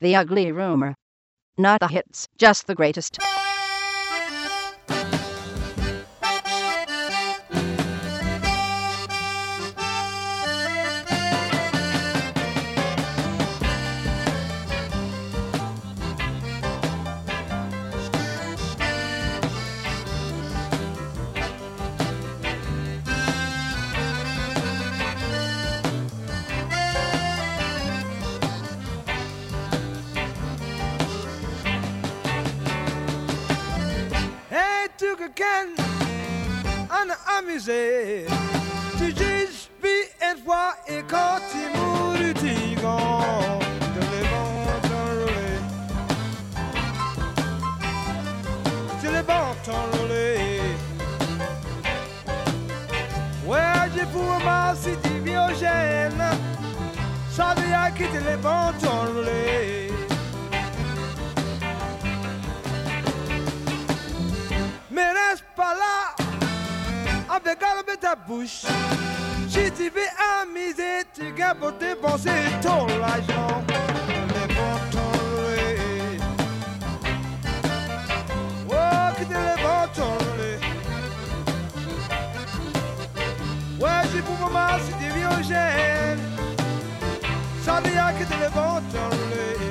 The Ugly Rumor. Not the hits, just the greatest. Amusé. Pour maman si tu vis au gène. Ça veut dire que les bons t'enrouler.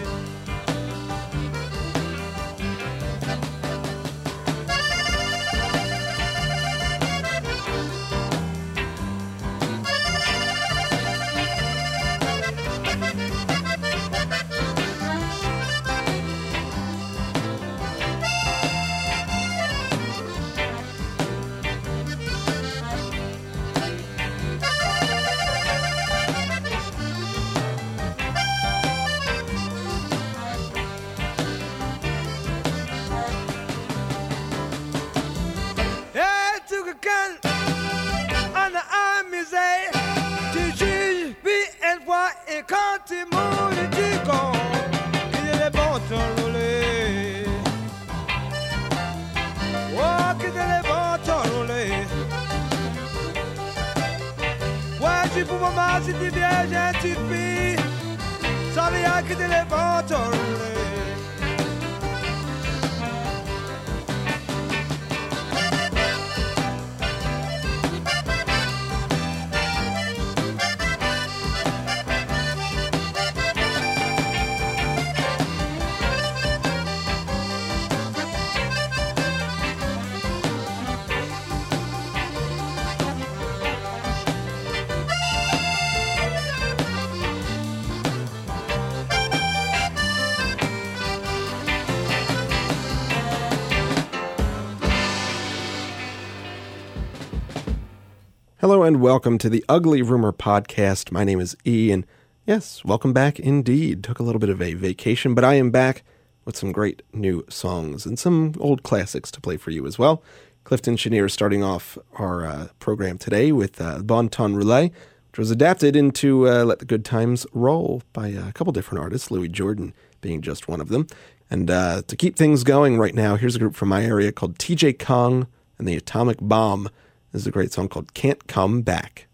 And welcome to the Ugly Rumor Podcast. My name is E, and yes, welcome back indeed. Took a little bit of a vacation, but I am back with some great new songs and some old classics to play for you as well. Clifton Chenier starting off our uh, program today with uh, Bon Ton Roulette, which was adapted into uh, Let the Good Times Roll by a couple different artists, Louis Jordan being just one of them. And uh, to keep things going right now, here's a group from my area called TJ Kong and the Atomic Bomb. This is a great song called Can't Come Back.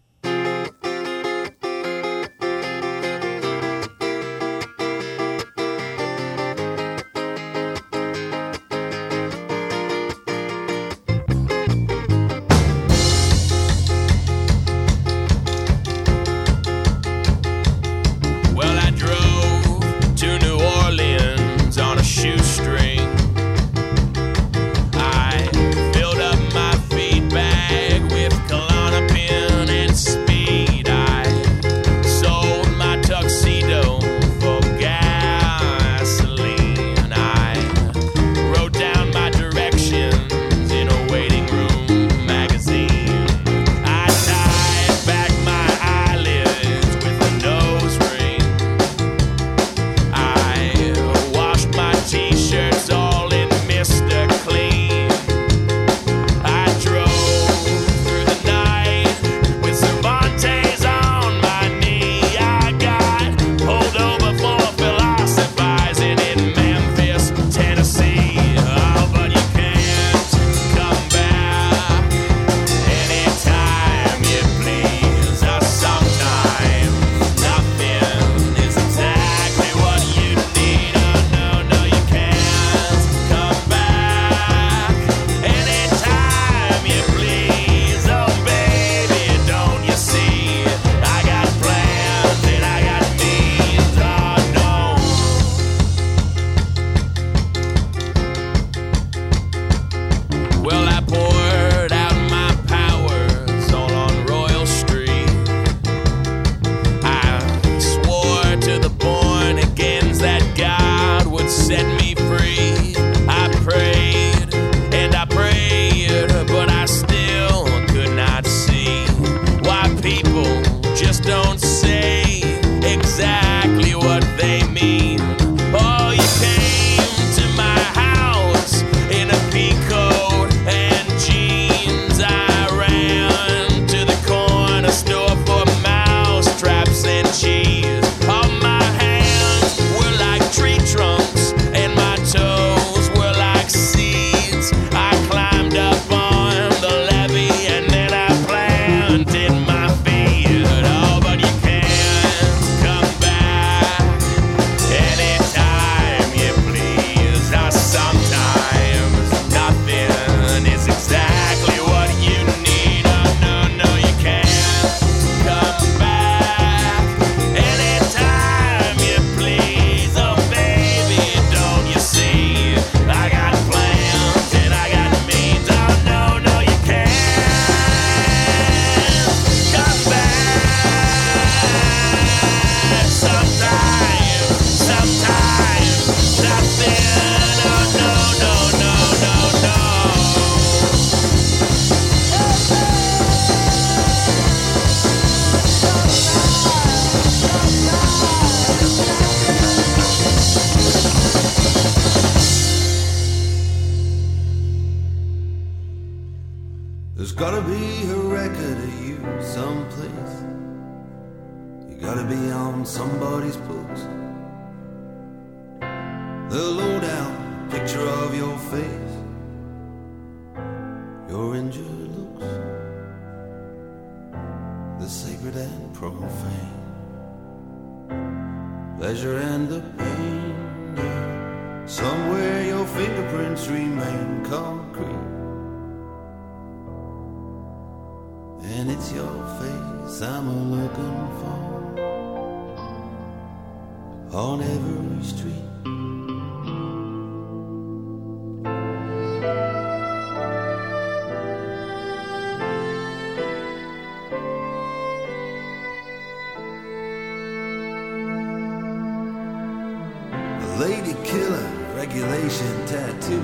Lady killer, regulation tattoo.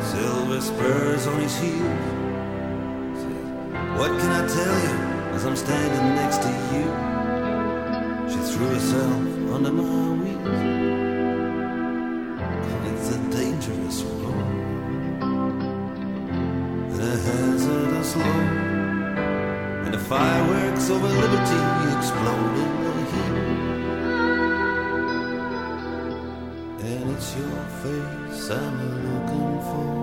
Silver spurs on his heels. Says, what can I tell you as I'm standing next to you? She threw herself under my wheels. It's a dangerous road and a hazardous load, and the fireworks over liberty exploded. Your face I'm looking for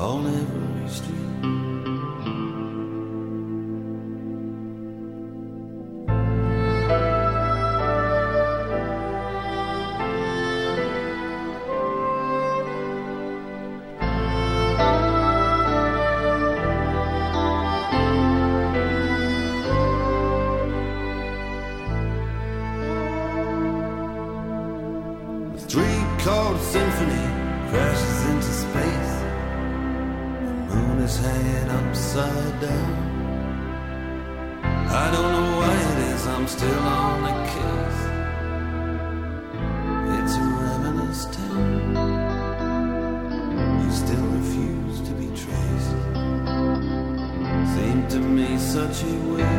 on every street. such a way.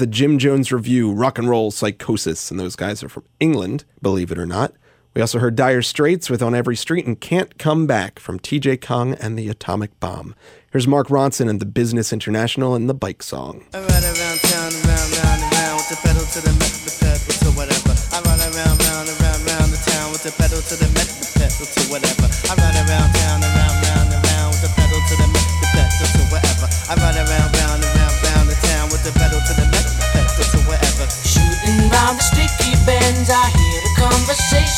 the Jim Jones Revue, Rock and Roll Psychosis, and those guys are from England, believe it or not. We also heard Dire Straits with On Every Street and Can't Come Back from TJ Kong and the Atomic Bomb. Here's Mark Ronson and the Business International and the Bike Song. I around town, around, round, around, with the pedal to the metal, the pedal to whatever. I run around, round, around, round the town with the pedal to the metal, the pedal to whatever. I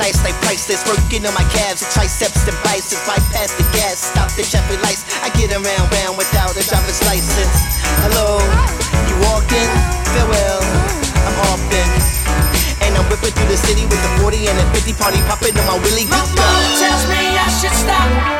nights like priceless. Working on my calves and triceps and biceps. Bypass the gas, stop the traffic lights. I get around round without a driver's license. Hello, you walking? Farewell, I'm off. And I'm whipping through the city with the 40 and the 50 party popping on my Willie. My phone tells me I should stop.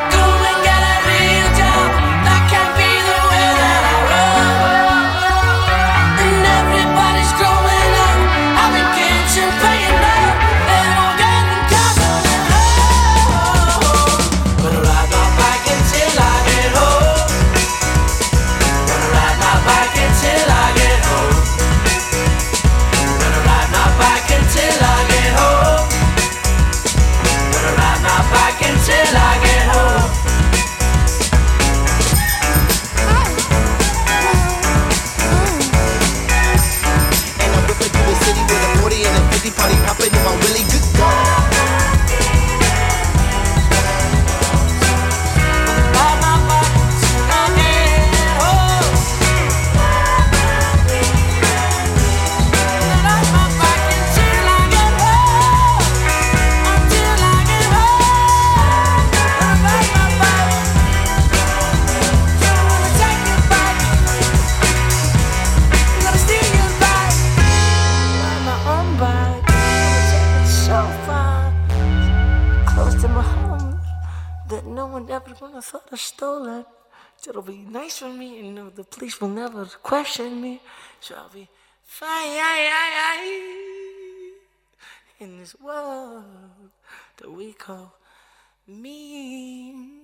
I thought I stole it. It'll be nice for me, and you know, the police will never question me. So I'll be fine in this world that we call me.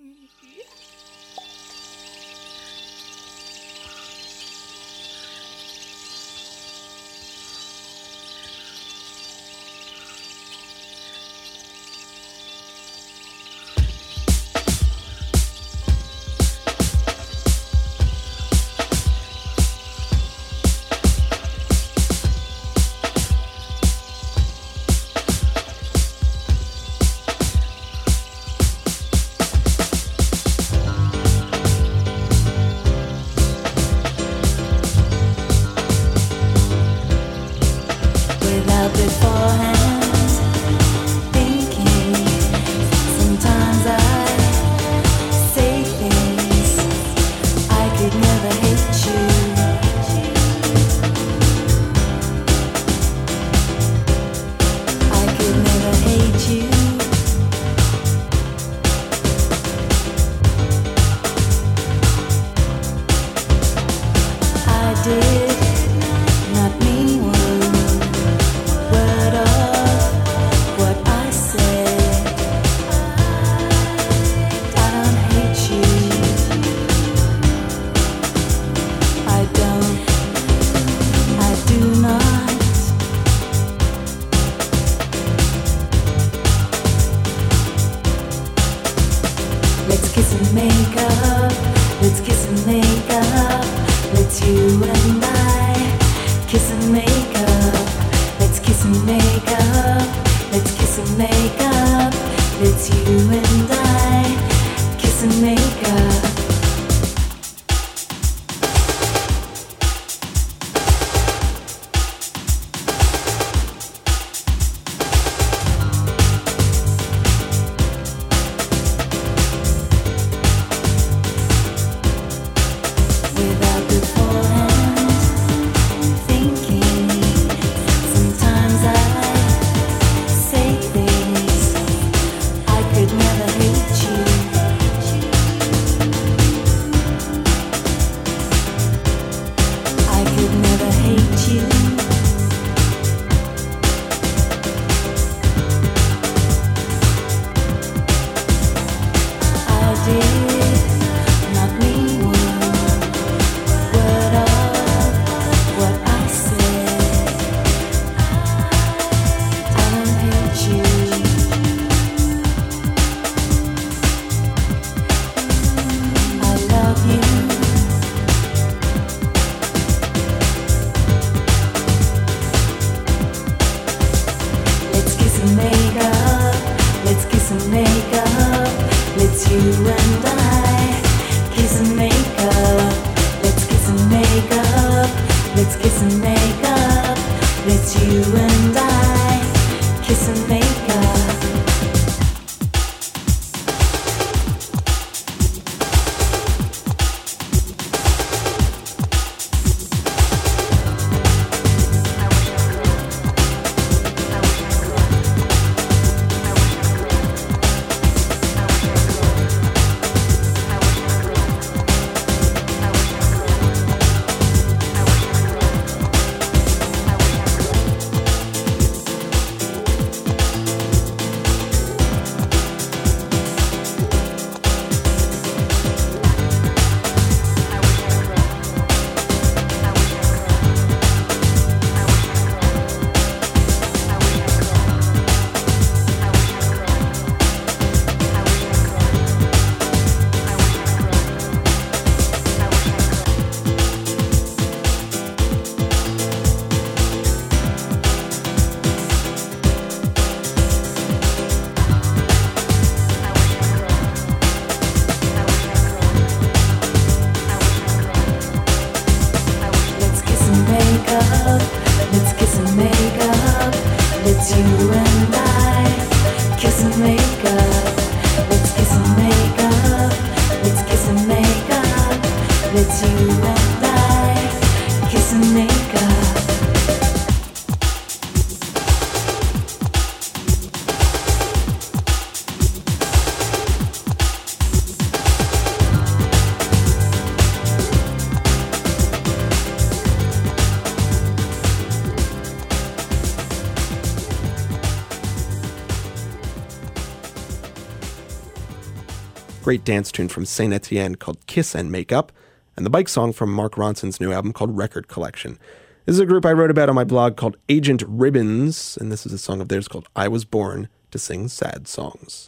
great dance tune from Saint Etienne called Kiss and Make Up," and the bike song from Mark Ronson's new album called Record Collection. This is a group I wrote about on my blog called Agent Ribbons, and this is a song of theirs called I Was Born to Sing Sad Songs.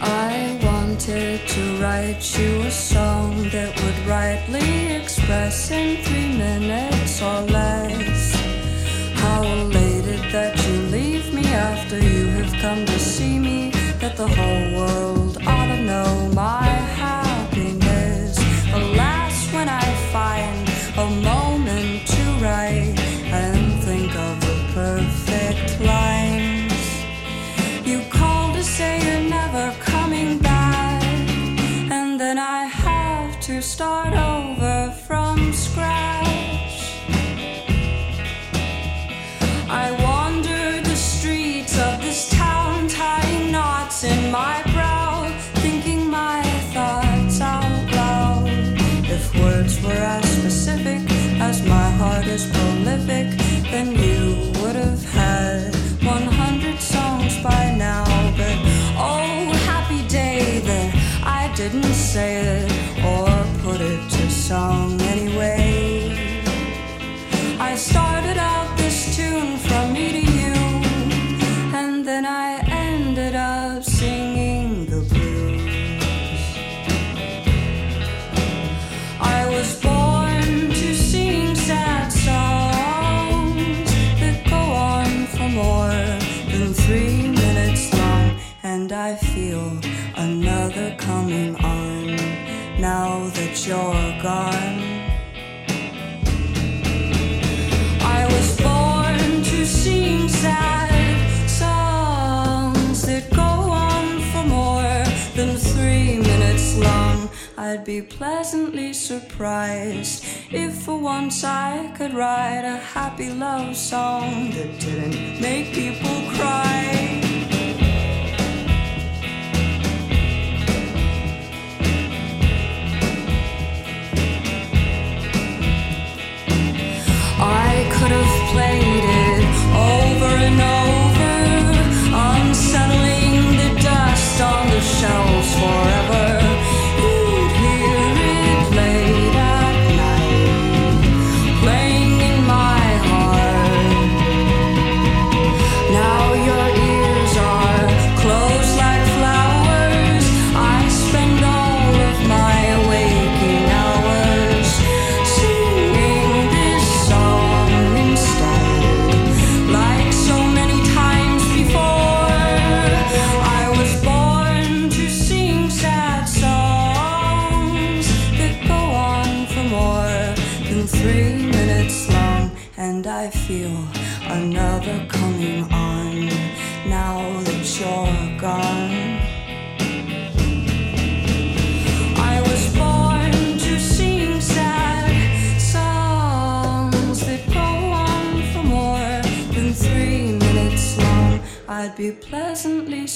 I wanted to write you a song that would rightly express in three minutes or less how elated that you leave me after you have come to see me, that the whole surprised if for once I could write a happy love song that didn't make people cry. I could have played.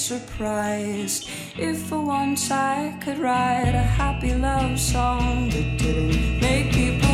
surprised if for once I could write a happy love song that didn't make people.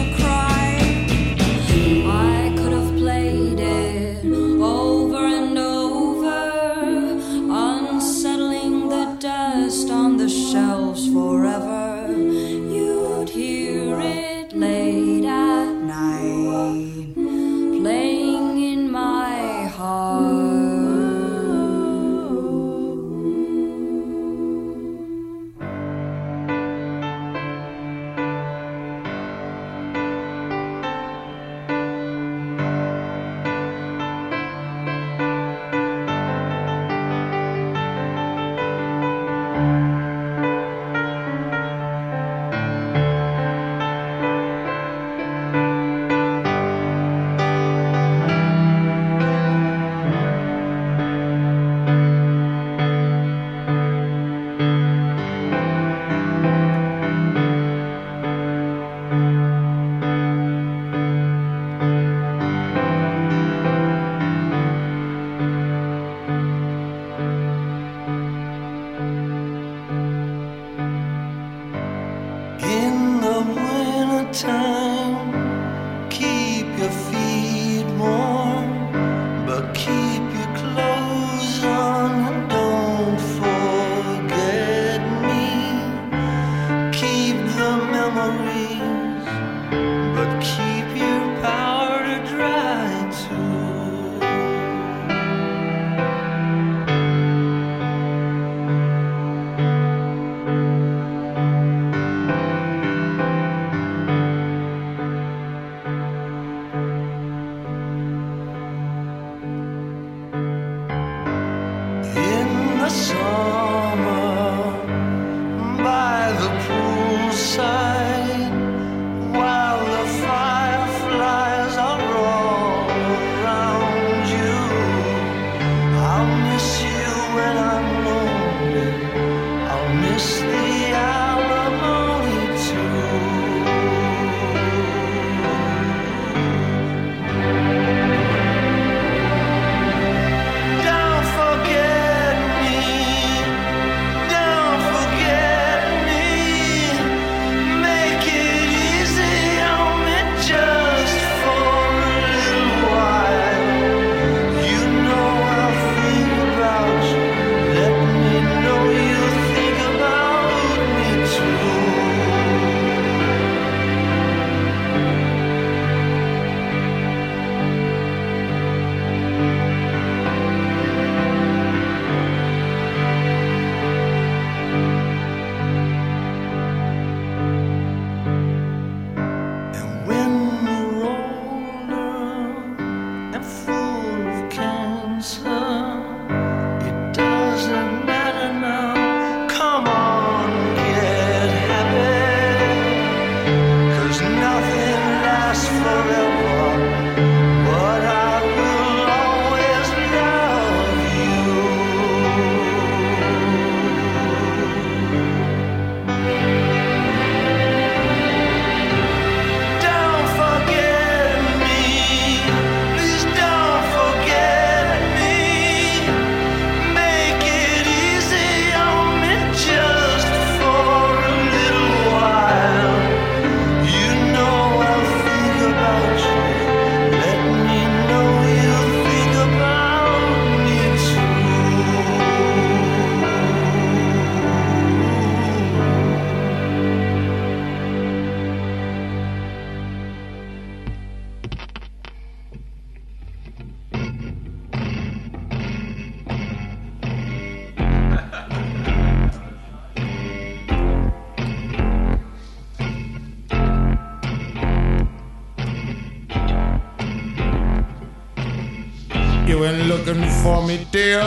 Went looking for me, dear,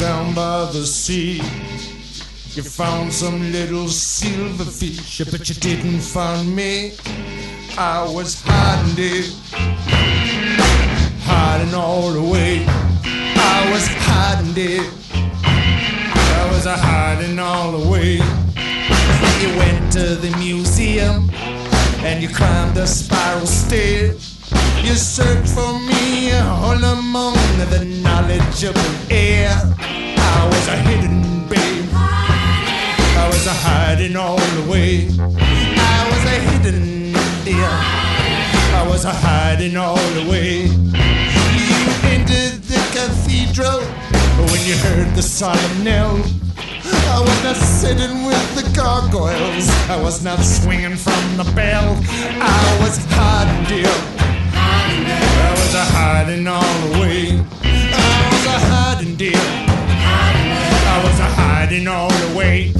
down by the sea. You found some little silver silverfish, but you didn't find me. I was hiding, dear, hiding all the way. I was hiding, dear. I was hiding all the way. You went to the museum and you climbed the spiral stairs. You searched for me all among the knowledgeable air. I was a hidden babe. I was a hiding all the way. I was a hidden dear. I was a hiding all the way. You entered the cathedral when you heard the solemn knell. I was not sitting with the gargoyles. I was not swinging from the bell. I was hiding, dear. I was a hiding all the way. I was a hiding. I was a hiding all the way.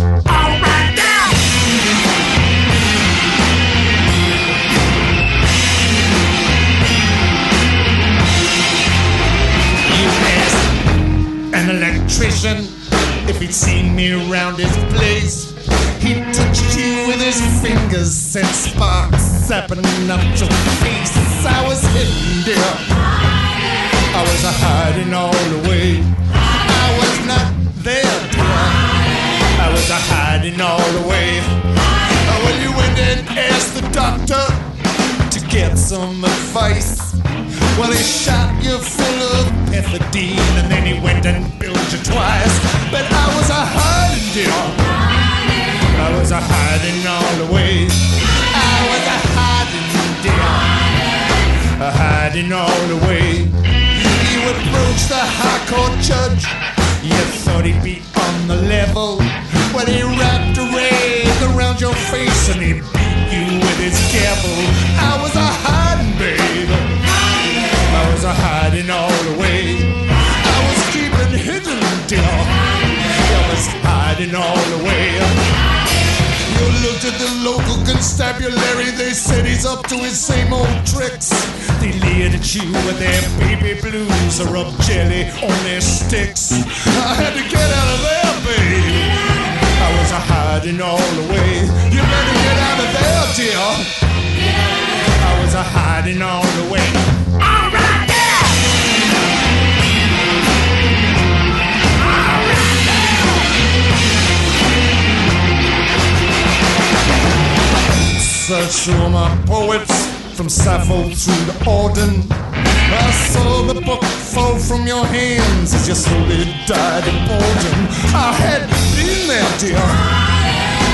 You asked an electrician if he'd seen me around his place. He touched you with his fingers, sent sparks zapping up your face. I was hidden, dear. I was a hiding all the way. I was not there, dear. I was a hiding all the way. Well, you went and asked the doctor to get some advice. Well, he shot you full of pethidine and then he went and billed you twice. But I was a hiding, dear. I was a hiding all the way. Hiding all the way. You approached the high court judge. You thought he'd be on the level. When he wrapped a rag around your face and he beat you with his gavel. I was a hiding, babe. I was a hiding all the way. I was keeping hidden, dear. I was hiding all the way. You looked at the local constabulary, they said he's up to his same old tricks. They leered at you with their baby blues or rub jelly on their sticks. I had to get out of there, babe. I was a hiding all the way. You better get out of there, dear. I was a hiding all the way. Search through my poets from Sappho through the Auden. I saw the book fall from your hands as you slowly died in boredom. I had been there, dear,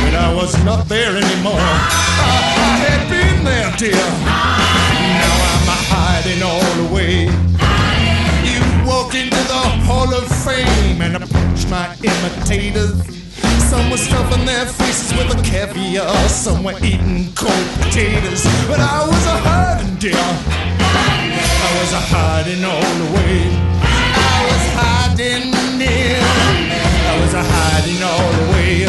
but I was not there anymore. I, I had been there, dear. Now I'm hiding all the way. You walked into the Hall of Fame and approached my imitators. Some were stuffing their faces with a caviar, some were eating cold potatoes. But I was a hiding, dear. I was a hiding all the way. I was hiding near. I was a hiding all the way.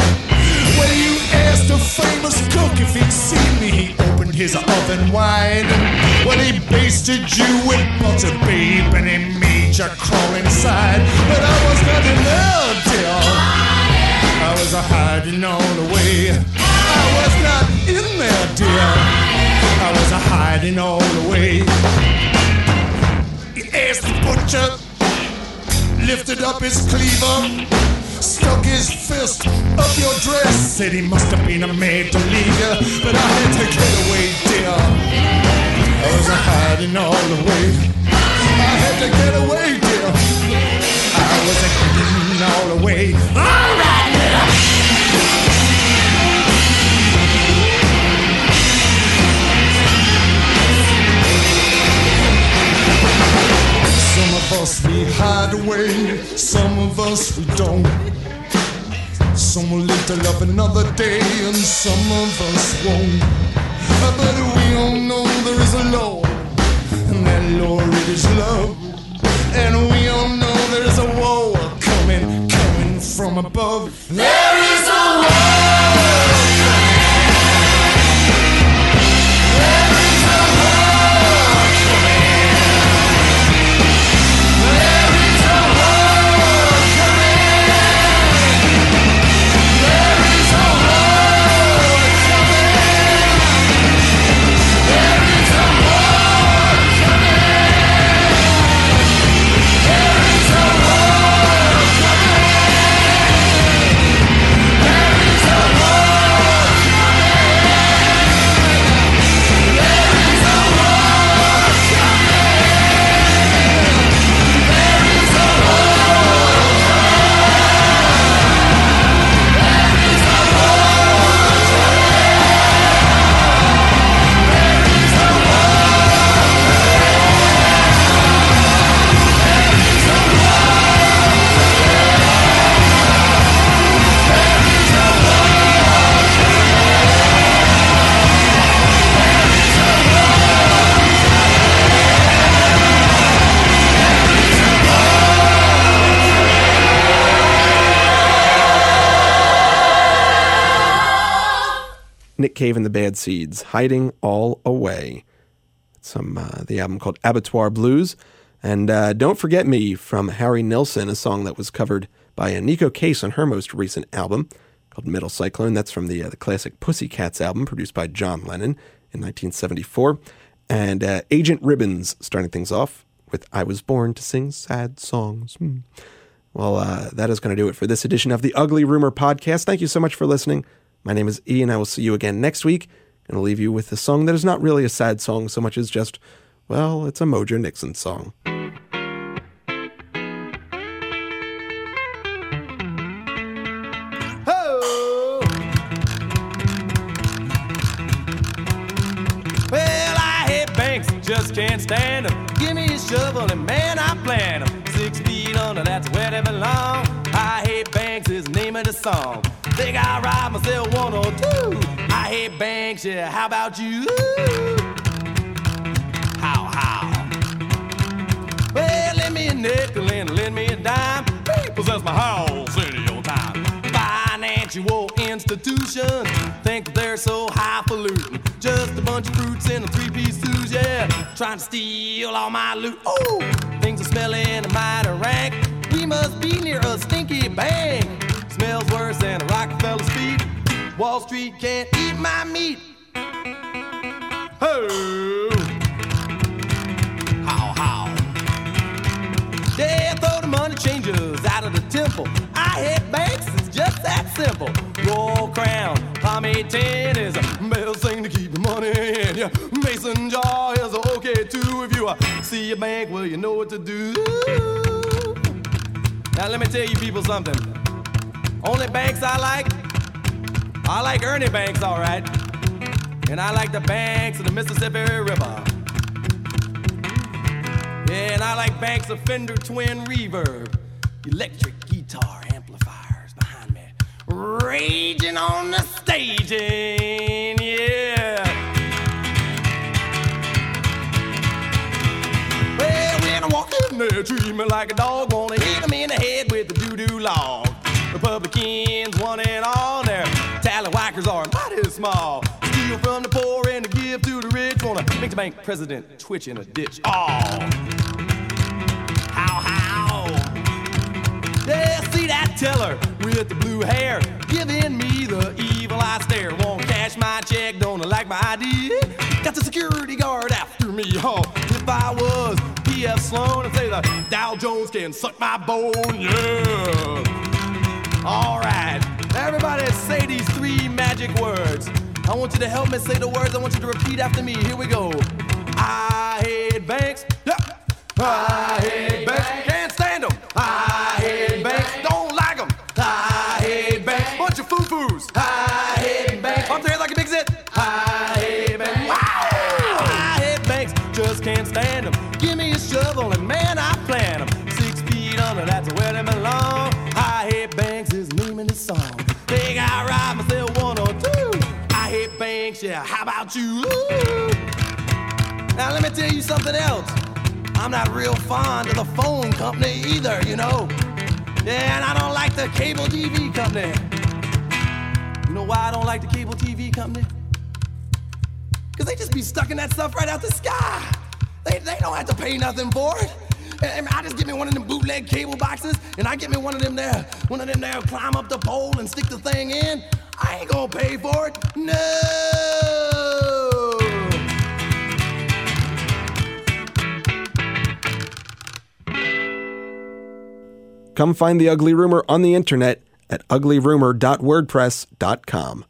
Well, you asked a famous cook if he'd seen me. He opened his oven wide. Well, he basted you with butter, babe, and he made you crawl inside. But I was not in there, dear. I was a hiding all the way. I was not in there, dear. I was a hiding all the way. He asked the butcher, lifted up his cleaver, stuck his fist up your dress. Said he must have been a maid to leave you, but I had to get away, dear. I was a hiding all the way. I had to get away, dear. I was a hiding all the way. All right, of us we hide away, some of us we don't. Some will live to love another day, and some of us won't. But we all know there is a law, and that law it is love. And we all know there is a war coming, coming from above. There is a war. Cave and the Bad Seeds, Hiding All Away. Some uh, the album called Abattoir Blues. And uh, Don't Forget Me from Harry Nilsson, a song that was covered by Neko Case on her most recent album called Middle Cyclone. That's from the, uh, the classic Pussycats album produced by John Lennon in 1974. And uh, Agent Ribbons starting things off with I Was Born to Sing Sad Songs. Hmm. Well, uh, that is going to do it for this edition of the Ugly Rumor podcast. Thank you so much for listening. My name is Ian. I will see you again next week. And I'll leave you with a song that is not really a sad song so much as just, well, it's a Mojo Nixon song. Well, I hate banks, just can't stand them. Give me a shovel and man, I plant them. Six feet under, that's where they belong. I hate banks is the name of the song. Think I ride myself one or two. I hate banks, yeah, how about you? How, how? Well, lend me a nickel and lend me a dime. Repossess my house any old time. Financial institutions think they're so highfalutin. Just a bunch of fruits in a three-piece suit, yeah. Trying to steal all my loot. Oh, things are smelling mighty rank. We must be near a stinky bank. Smells worse than a Rockefeller's feet. Wall Street can't eat my meat. Oh. How, how? Yeah, throw the money changers out of the temple. I hate banks, it's just that simple. Royal crown, pomade tin is a bell thing to keep the money in. Yeah, mason jar is okay too. If you uh, see a bank, well, you know what to do. Now, let me tell you people something. Only banks I like, I like Ernie Banks, all right. And I like the banks of the Mississippi River. Yeah, and I like banks of Fender Twin Reverb, electric guitar amplifiers behind me, raging on the staging, yeah. Well, when I walk in there, treat me like a dog, wanna hit in the head with the doo-doo log. Republicans, one and all, their tallywhackers are mighty small. Steal from the poor and to give to the rich, wanna make the bank president twitch in a ditch. Oh. How, how? Yeah, see that teller with the blue hair giving me the evil eye stare. Won't cash my check, don't like my ID. Got the security guard after me. Oh, if I was P.F. Sloan, I'd say the Dow Jones can suck my bone. Yeah. I want you to help me say the words. I want you to repeat after me. Here we go. I hate banks. Yeah. I hate banks. About you? Now let me tell you something else. I'm not real fond of the phone company either, you know. Yeah, and I don't like the cable TV company. You know why I don't like the cable TV company? Because they just be stuck in that stuff right out the sky. They, they don't have to pay nothing for it. And, and I just get me one of them bootleg cable boxes, and I get me one of them there, one of them there, climb up the pole and stick the thing in. I ain't gonna pay for it. No! Come find the Ugly Rumor on the internet at uglyrumor.wordpress.com.